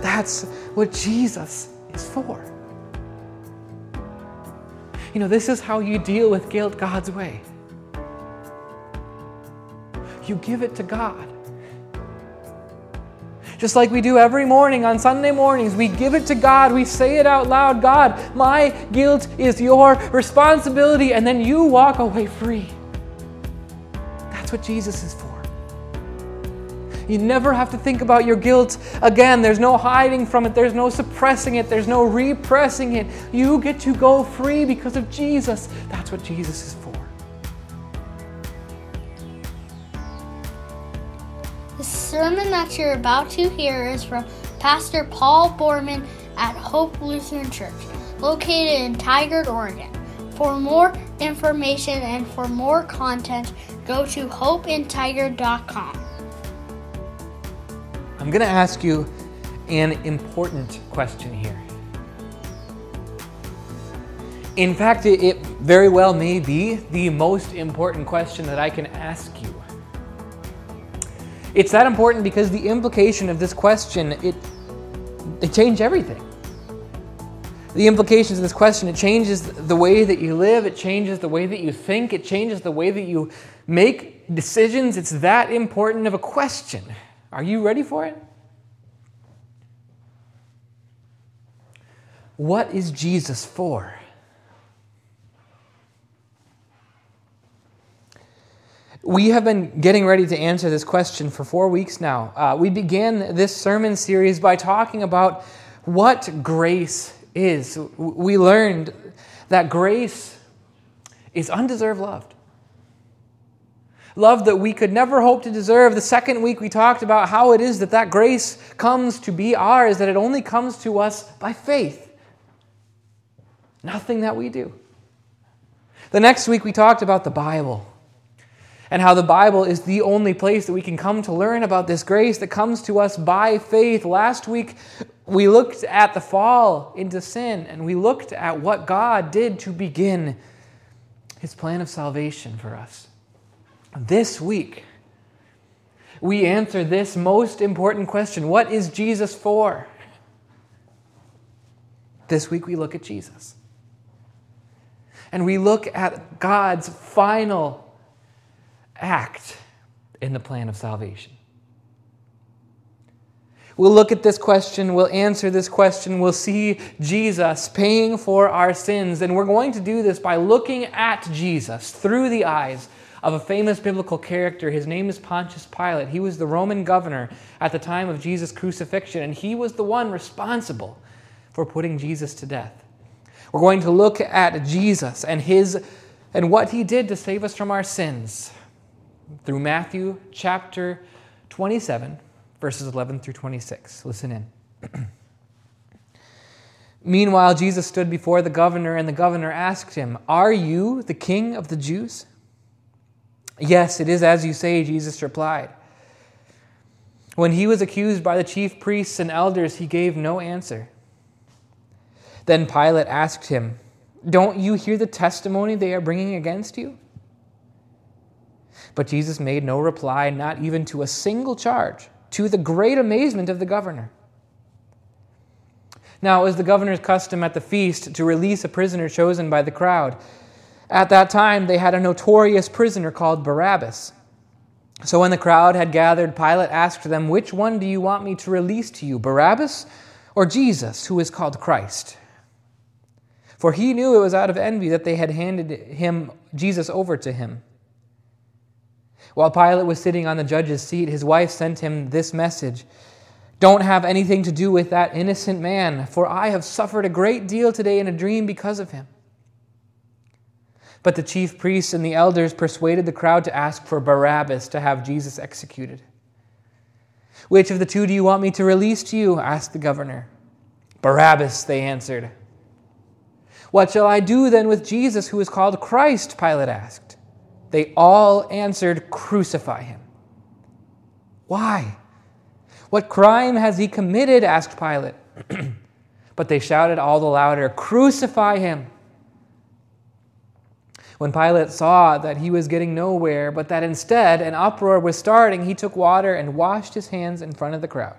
That's what Jesus is for. You know, this is how you deal with guilt God's way. You give it to God. Just like we do every morning on Sunday mornings, we give it to God. We say it out loud God, my guilt is your responsibility. And then you walk away free. That's what Jesus is for. You never have to think about your guilt again. There's no hiding from it, there's no suppressing it, there's no repressing it. You get to go free because of Jesus. That's what Jesus is for. The sermon that you're about to hear is from Pastor Paul Borman at Hope Lutheran Church, located in Tigard, Oregon. For more information and for more content, go to hopeintigard.com. I'm going to ask you an important question here. In fact, it, very well may be the most important question that I can ask you. It's that important because the implication of this question, it, it changes everything. The implications of this question, it changes the way that you live, it changes the way that you think, it changes the way that you make decisions. It's that important of a question. Are you ready for it? What is Jesus for? We have been getting ready to answer this question for four weeks now. Uh, we began this sermon series by talking about what grace is. We learned that grace is undeserved love. Love that we could never hope to deserve. The second week we talked about how it is that that grace comes to be ours, that it only comes to us by faith. Nothing that we do. The next week we talked about the Bible and how the Bible is the only place that we can come to learn about this grace that comes to us by faith. Last week, we looked at the fall into sin and we looked at what God did to begin his plan of salvation for us. This week, we answer this most important question What is Jesus for? This week, we look at Jesus. And we look at God's final act in the plan of salvation? We'll look at this question, we'll answer this question, we'll see Jesus paying for our sins. And we're going to do this by looking at Jesus through the eyes of a famous biblical character. His name is Pontius Pilate. He was the Roman governor at the time of Jesus' crucifixion, and he was the one responsible for putting Jesus to death. We're going to look at Jesus and his and what he did to save us from our sins through Matthew chapter 27, verses 11 through 26. Listen in. Meanwhile, Jesus stood before the governor, and the governor asked him, Are you the king of the Jews? Yes, it is as you say, Jesus replied. When he was accused by the chief priests and elders, he gave no answer. Then Pilate asked him, Don't you hear the testimony they are bringing against you? But Jesus made no reply, not even to a single charge, to the great amazement of the governor. Now, it was the governor's custom at the feast to release a prisoner chosen by the crowd. At that time, they had a notorious prisoner called Barabbas. So when the crowd had gathered, Pilate asked them, Which one do you want me to release to you, Barabbas or Jesus, who is called Christ? For he knew it was out of envy that they had handed him Jesus over to him. While Pilate was sitting on the judge's seat, his wife sent him this message Don't have anything to do with that innocent man, for I have suffered a great deal today in a dream because of him. But the chief priests and the elders persuaded the crowd to ask for Barabbas to have Jesus executed. Which of the two do you want me to release to you? asked the governor. Barabbas, they answered. What shall I do then with Jesus, who is called Christ? Pilate asked. They all answered, Crucify him. Why? What crime has he committed? asked Pilate. but they shouted all the louder, Crucify him. When Pilate saw that he was getting nowhere, but that instead an uproar was starting, he took water and washed his hands in front of the crowd.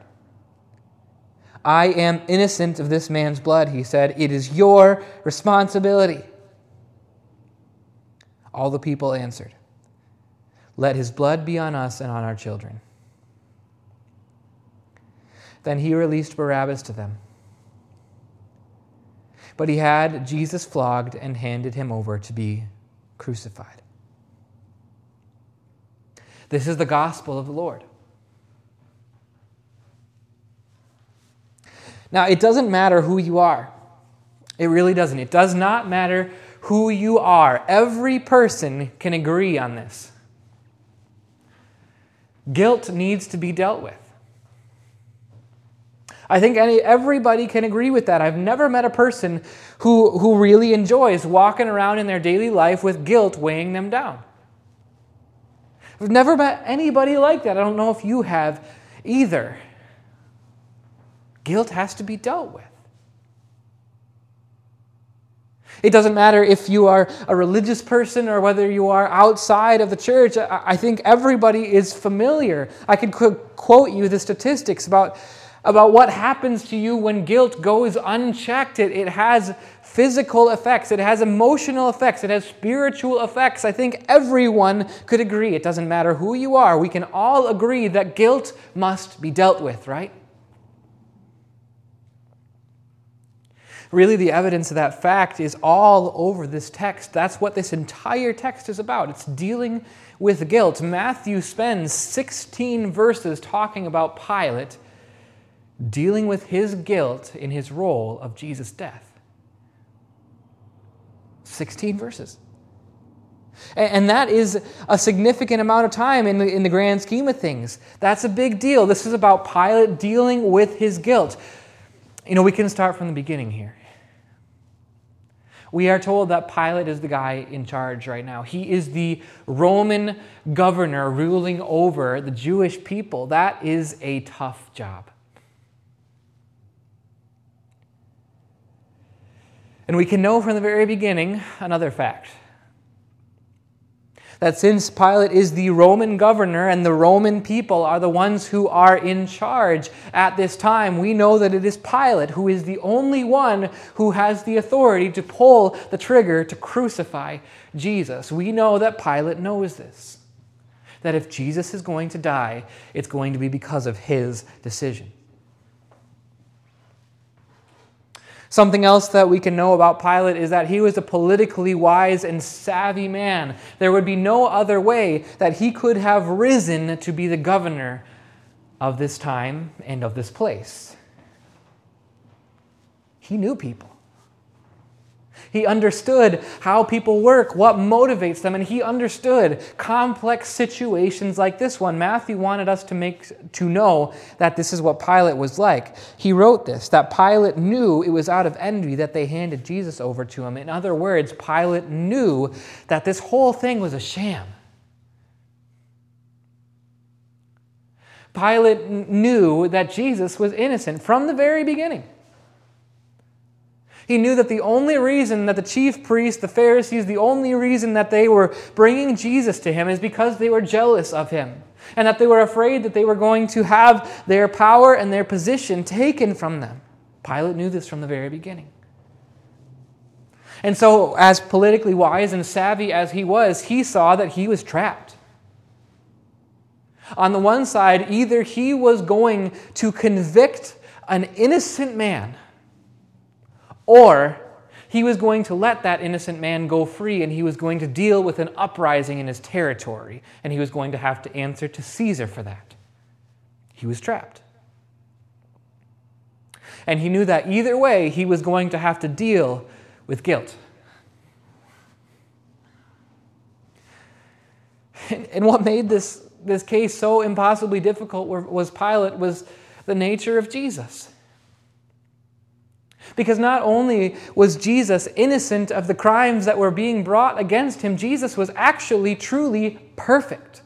I am innocent of this man's blood, he said. It is your responsibility. All the people answered, Let his blood be on us and on our children. Then he released Barabbas to them. But he had Jesus flogged and handed him over to be crucified. This is the gospel of the Lord. Now, it doesn't matter who you are. It really doesn't. It does not matter who you are. Every person can agree on this. Guilt needs to be dealt with. I think any, everybody can agree with that. I've never met a person who, who really enjoys walking around in their daily life with guilt weighing them down. I've never met anybody like that. I don't know if you have either. Guilt has to be dealt with. It doesn't matter if you are a religious person or whether you are outside of the church. I think everybody is familiar. I could quote you the statistics about, about what happens to you when guilt goes unchecked. It, it has physical effects, it has emotional effects, it has spiritual effects. I think everyone could agree. It doesn't matter who you are. We can all agree that guilt must be dealt with, right? Really, the evidence of that fact is all over this text. That's what this entire text is about. It's dealing with guilt. Matthew spends 16 verses talking about Pilate dealing with his guilt in his role of Jesus' death. 16 verses. And that is a significant amount of time in the, in the grand scheme of things. That's a big deal. This is about Pilate dealing with his guilt. You know, we can start from the beginning here. We are told that Pilate is the guy in charge right now. He is the Roman governor ruling over the Jewish people. That is a tough job. And we can know from the very beginning another fact that since Pilate is the Roman governor and the Roman people are the ones who are in charge at this time, we know that it is Pilate who is the only one who has the authority to pull the trigger to crucify Jesus. We know that Pilate knows this. That if Jesus is going to die, it's going to be because of his decision. Something else that we can know about Pilate is that he was a politically wise and savvy man. There would be no other way that he could have risen to be the governor of this time and of this place. He knew people. He understood how people work, what motivates them, and he understood complex situations like this one. Matthew wanted us to make to know that this is what Pilate was like. He wrote this that Pilate knew it was out of envy that they handed Jesus over to him. In other words, Pilate knew that this whole thing was a sham. Pilate knew that Jesus was innocent from the very beginning. He knew that the only reason that the chief priests, the Pharisees, the only reason that they were bringing Jesus to him is because they were jealous of him and that they were afraid that they were going to have their power and their position taken from them. Pilate knew this from the very beginning. And so, as politically wise and savvy as he was, he saw that he was trapped. On the one side, either he was going to convict an innocent man or he was going to let that innocent man go free and he was going to deal with an uprising in his territory and he was going to have to answer to Caesar for that. He was trapped. And he knew that either way he was going to have to deal with guilt. And what made this, this case so impossibly difficult was Pilate was the nature of Jesus. Because not only was Jesus innocent of the crimes that were being brought against him, Jesus was actually truly perfect.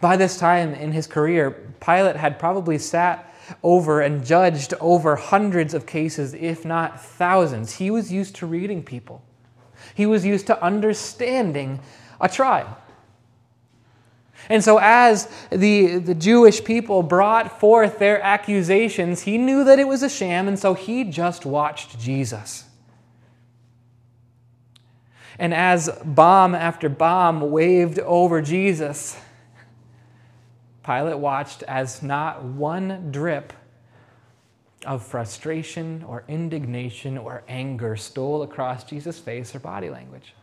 By this time in his career, Pilate had probably sat over and judged over hundreds of cases, if not thousands. He was used to reading people, he was used to understanding a trial. And so, as the, the Jewish people brought forth their accusations, he knew that it was a sham, and so he just watched Jesus. And as bomb after bomb waved over Jesus, Pilate watched as not one drip of frustration or indignation or anger stole across Jesus' face or body language.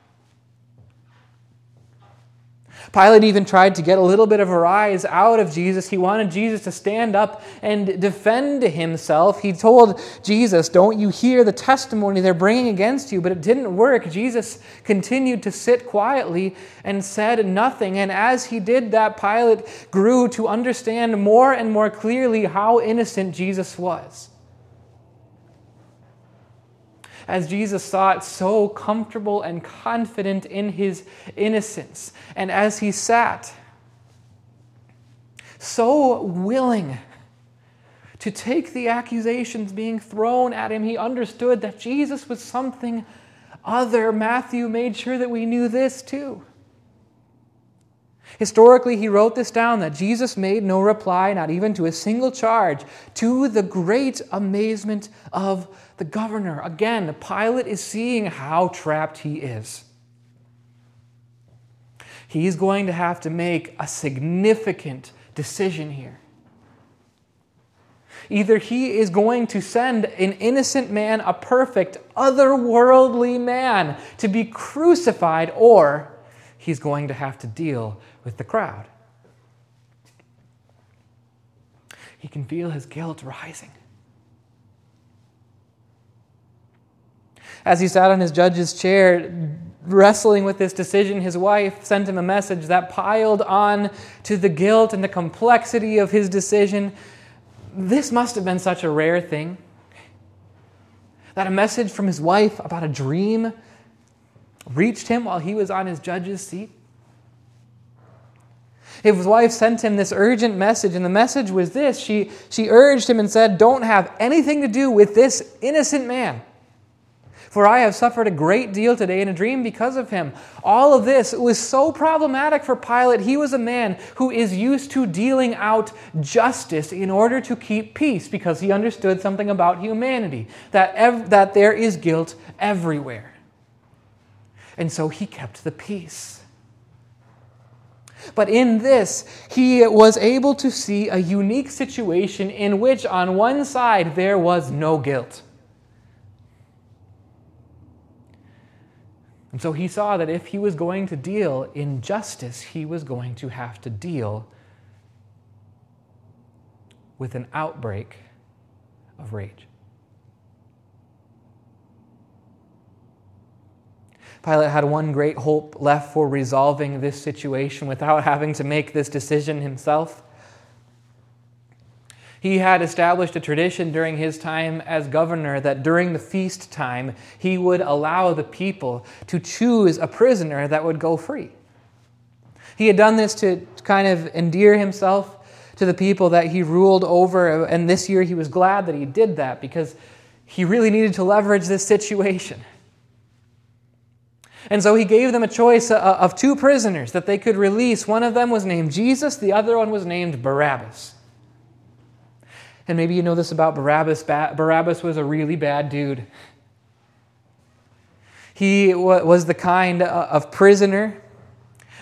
Pilate even tried to get a little bit of a rise out of Jesus. He wanted Jesus to stand up and defend himself. He told Jesus, Don't you hear the testimony they're bringing against you? But it didn't work. Jesus continued to sit quietly and said nothing. And as he did that, Pilate grew to understand more and more clearly how innocent Jesus was as Jesus thought, so comfortable and confident in his innocence. And as he sat, so willing to take the accusations being thrown at him, he understood that Jesus was something other. Matthew made sure that we knew this too. Historically, he wrote this down that Jesus made no reply, not even to a single charge, to the great amazement of the governor. Again, Pilate is seeing how trapped he is. He's going to have to make a significant decision here. Either he is going to send an innocent man, a perfect, otherworldly man, to be crucified, or he's going to have to deal with the crowd. He can feel his guilt rising. As he sat on his judge's chair, wrestling with this decision, his wife sent him a message that piled on to the guilt and the complexity of his decision. This must have been such a rare thing. That a message from his wife about a dream reached him while he was on his judge's seat. His wife sent him this urgent message, and the message was this. She, she urged him and said, Don't have anything to do with this innocent man. For I have suffered a great deal today in a dream because of him. All of this was so problematic for Pilate. He was a man who is used to dealing out justice in order to keep peace because he understood something about humanity that, ev- that there is guilt everywhere. And so he kept the peace. But in this, he was able to see a unique situation in which, on one side, there was no guilt. And so he saw that if he was going to deal in justice, he was going to have to deal with an outbreak of rage. Pilate had one great hope left for resolving this situation without having to make this decision himself. He had established a tradition during his time as governor that during the feast time, he would allow the people to choose a prisoner that would go free. He had done this to kind of endear himself to the people that he ruled over, and this year he was glad that he did that because he really needed to leverage this situation. And so he gave them a choice uh, of two prisoners that they could release. One of them was named Jesus, the other one was named Barabbas. And maybe you know this about Barabbas. Barabbas was a really bad dude. He was the kind uh, of prisoner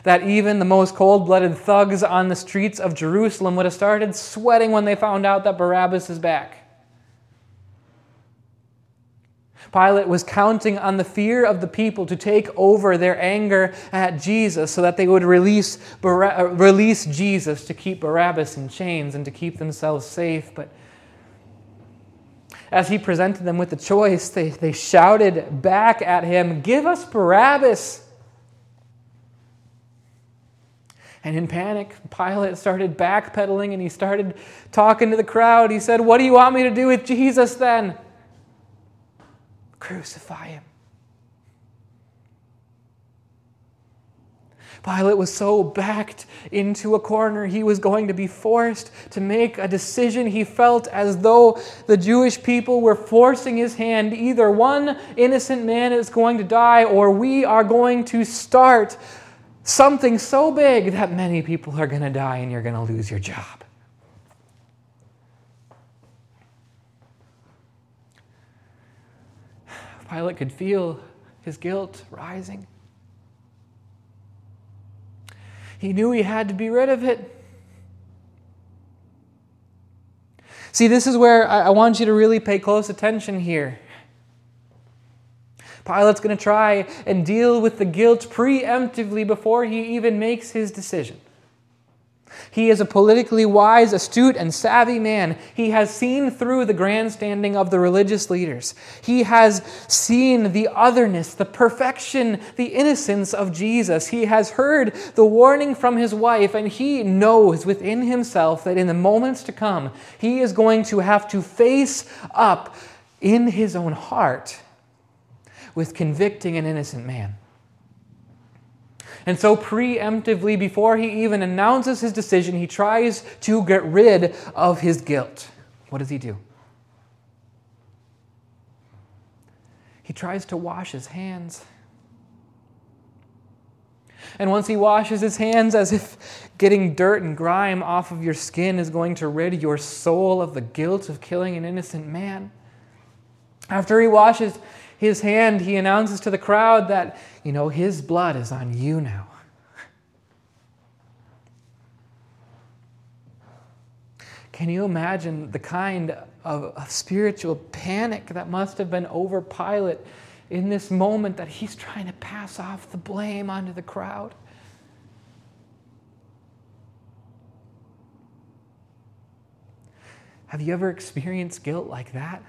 that even the most cold blooded thugs on the streets of Jerusalem would have started sweating when they found out that Barabbas is back. Pilate was counting on the fear of the people to take over their anger at Jesus so that they would release, uh, release Jesus to keep Barabbas in chains and to keep themselves safe. But as he presented them with the choice, they, they shouted back at him, Give us Barabbas! And in panic, Pilate started backpedaling and he started talking to the crowd. He said, What do you want me to do with Jesus then? Crucify him. Pilate was so backed into a corner, he was going to be forced to make a decision. He felt as though the Jewish people were forcing his hand. Either one innocent man is going to die, or we are going to start something so big that many people are going to die and you're going to lose your job. Pilate could feel his guilt rising. He knew he had to be rid of it. See, this is where I want you to really pay close attention here. Pilate's going to try and deal with the guilt preemptively before he even makes his decision. He is a politically wise, astute, and savvy man. He has seen through the grandstanding of the religious leaders. He has seen the otherness, the perfection, the innocence of Jesus. He has heard the warning from his wife, and he knows within himself that in the moments to come, he is going to have to face up in his own heart with convicting an innocent man. And so, preemptively, before he even announces his decision, he tries to get rid of his guilt. What does he do? He tries to wash his hands. And once he washes his hands, as if getting dirt and grime off of your skin is going to rid your soul of the guilt of killing an innocent man, after he washes his hand, he announces to the crowd that, you know, his blood is on you now. Can you imagine the kind of, of, spiritual panic that must have been over Pilate in this moment that he's trying to pass off the blame onto the crowd? Have you ever experienced guilt like that?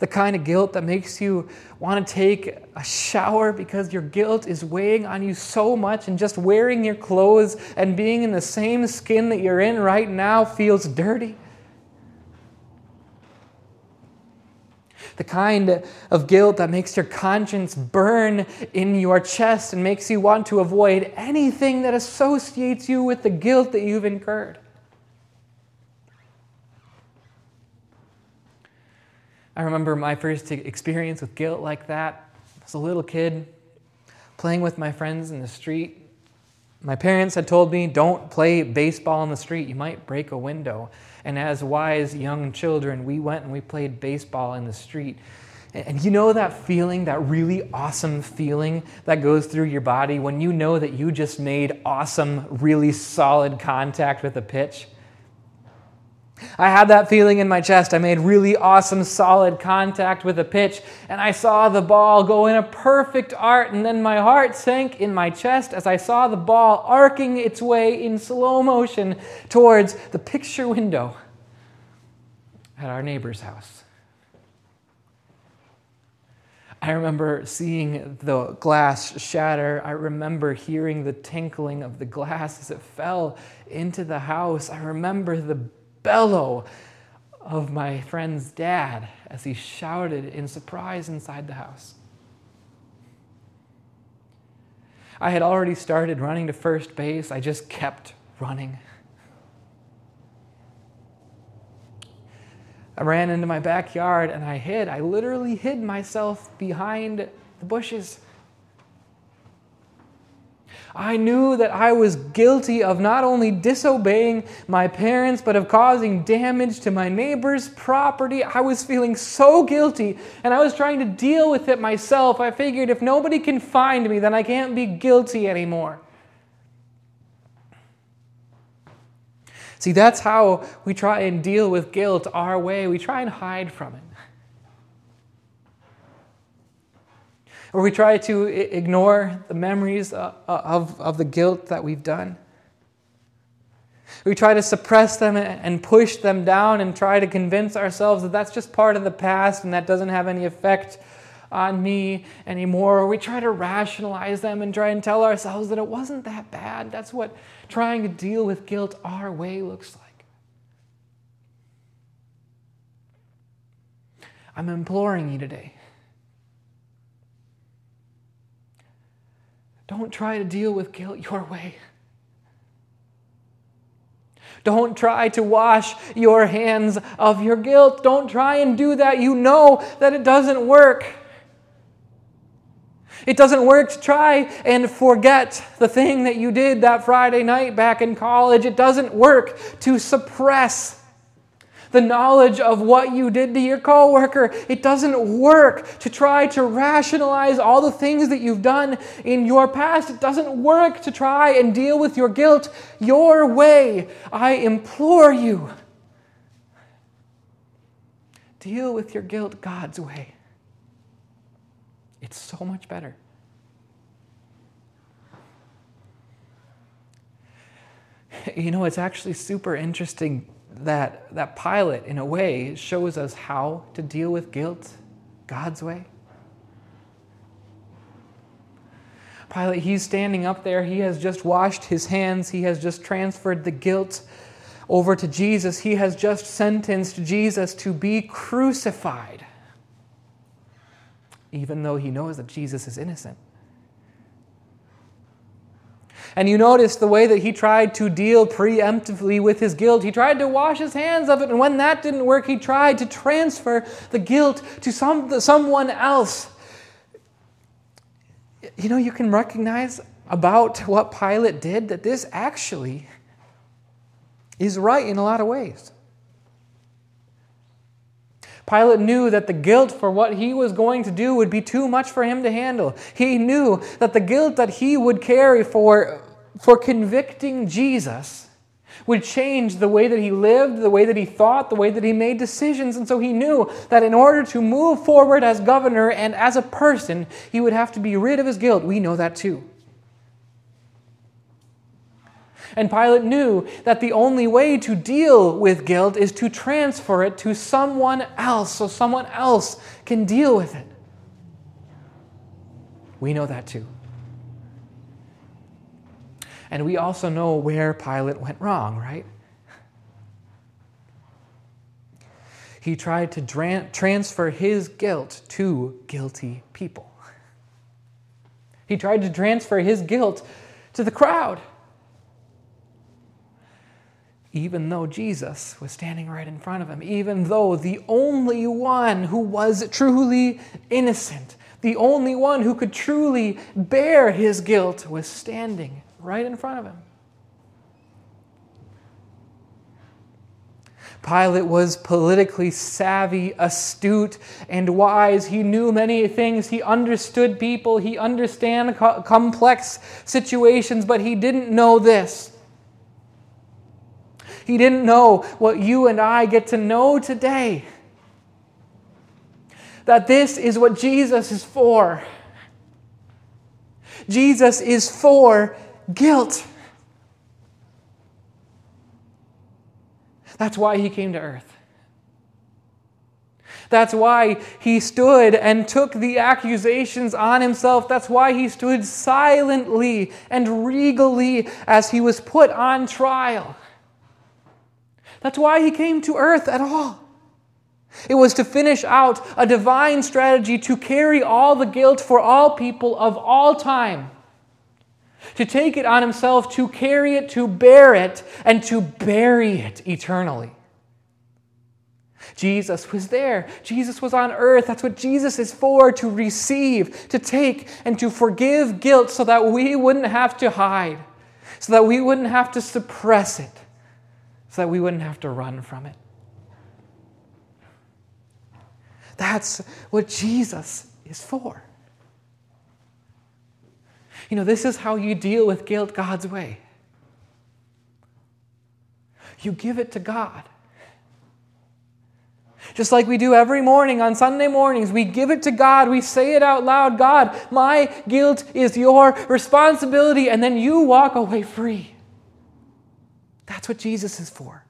The kind of guilt that makes you want to take a shower because your guilt is weighing on you so much, and just wearing your clothes and being in the same skin that you're in right now feels dirty. The kind of guilt that makes your conscience burn in your chest and makes you want to avoid anything that associates you with the guilt that you've incurred. I remember my first experience with guilt like that. As a little kid, playing with my friends in the street. My parents had told me, don't play baseball in the street, you might break a window. And as wise young children, we went and we played baseball in the street. And you know that feeling, that really awesome feeling that goes through your body when you know that you just made awesome, really solid contact with a pitch? I had that feeling in my chest. I made really awesome, solid contact with a pitch, and I saw the ball go in a perfect arc, and then my heart sank in my chest as I saw the ball arcing its way in slow motion towards the picture window at our neighbor's house. I remember seeing the glass shatter. I remember hearing the tinkling of the glass as it fell into the house. I remember the bellow of my friend's dad as he shouted in surprise inside the house. I had already started running to first base, I just kept running. I ran into my backyard and I hid. I literally hid myself behind the bushes. I knew that I was guilty of not only disobeying my parents, but of causing damage to my neighbor's property. I was feeling so guilty, and I was trying to deal with it myself. I figured if nobody can find me, then I can't be guilty anymore. See, that's how we try and deal with guilt our way. We try and hide from it. Or we try to ignore the memories uh, uh, of, of the guilt that we've done. We try to suppress them and push them down and try to convince ourselves that that's just part of the past and that doesn't have any effect on me anymore. Or we try to rationalize them and try and tell ourselves that it wasn't that bad. That's what trying to deal with guilt our way looks like. I'm imploring you today Don't try to deal with guilt your way. Don't try to wash your hands of your guilt. Don't try and do that. You know that it doesn't work. It doesn't work to try and forget the thing that you did that Friday night back in college. It doesn't work to suppress the knowledge of what you did to your coworker. It doesn't work to try to rationalize all the things that you've done in your past. It doesn't work to try and deal with your guilt your way. I implore you. Deal with your guilt God's way. It's so much better. You know, it's actually super interesting that, that Pilate, in a way, shows us how to deal with guilt God's way. Pilate, he's standing up there. He has just washed his hands. He has just transferred the guilt over to Jesus. He has just sentenced Jesus to be crucified, even though he knows that Jesus is innocent. And you notice the way that he tried to deal preemptively with his guilt. He tried to wash his hands of it, and when that didn't work, he tried to transfer the guilt to some, someone else. You know, you can recognize about what Pilate did that this actually is right in a lot of ways. Pilate knew that the guilt for what he was going to do would be too much for him to handle. He knew that the guilt that he would carry for, for convicting Jesus would change the way that he lived, the way that he thought, the way that he made decisions. And so he knew that in order to move forward as governor and as a person, he would have to be rid of his guilt. We know that too. And Pilate knew that the only way to deal with guilt is to transfer it to someone else so someone else can deal with it. We know that too. And we also know where Pilate went wrong, right? He tried to transfer his guilt to guilty people. He tried to transfer his guilt to the crowd even though Jesus was standing right in front of him, even though the only one who was truly innocent, the only one who could truly bear his guilt, was standing right in front of him. Pilate was politically savvy, astute, and wise. He knew many things. He understood people. He understood co- complex situations, but he didn't know this he didn't know what you and I get to know today. That this is what Jesus is for. Jesus is for guilt. That's why he came to earth. That's why he stood and took the accusations on himself. That's why he stood silently and regally as he was put on trial. That's why he came to earth at all. It was to finish out a divine strategy to carry all the guilt for all people of all time. To take it on himself, to carry it, to bear it, and to bury it eternally. Jesus was there. Jesus was on earth. That's what Jesus is for to receive, to take, and to forgive guilt so that we wouldn't have to hide, so that we wouldn't have to suppress it so that we wouldn't have to run from it. That's what Jesus is for. You know, this is how you deal with guilt God's way. You give it to God. Just like we do every morning on Sunday mornings, we give it to God. We say it out loud God, my guilt is your responsibility. And then you walk away free. That's what Jesus is for.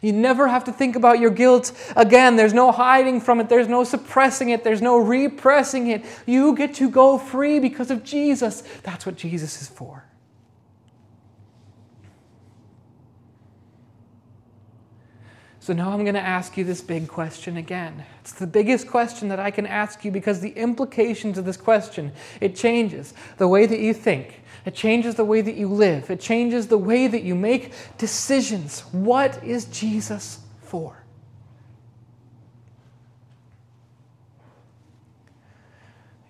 You never have to think about your guilt again. There's no hiding from it, there's no suppressing it, there's no repressing it. You get to go free because of Jesus. That's what Jesus is for. So now I'm going to ask you this big question again. It's the biggest question that I can ask you because the implications of this question, it changes the way that you think. It changes the way that you live. It changes the way that you make decisions. What is Jesus for?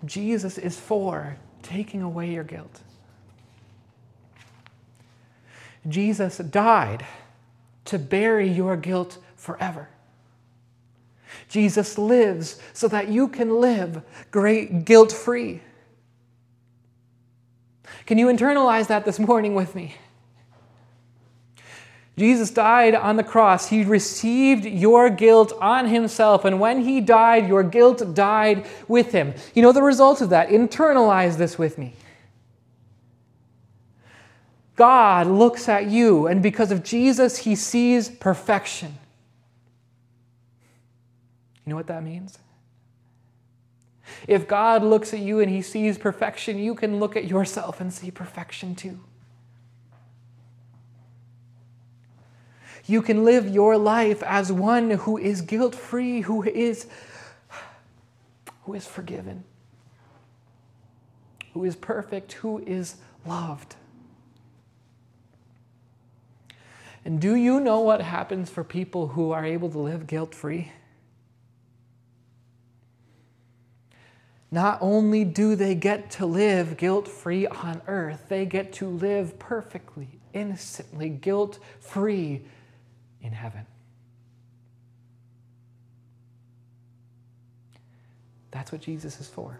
Jesus is for taking away your guilt. Jesus died to bury your guilt forever. Jesus lives so that you can live great guilt free. Can you internalize that this morning with me? Jesus died on the cross. He received your guilt on himself. And when he died, your guilt died with him. You know the result of that? Internalize this with me. God looks at you, and because of Jesus, he sees perfection. You know what that means? If God looks at you and he sees perfection, you can look at yourself and see perfection too. You can live your life as one who is guilt free, who is, who is forgiven, who is perfect, who is loved. And do you know what happens for people who are able to live guilt free? Not only do they get to live guilt free on earth, they get to live perfectly, innocently, guilt free in heaven. That's what Jesus is for.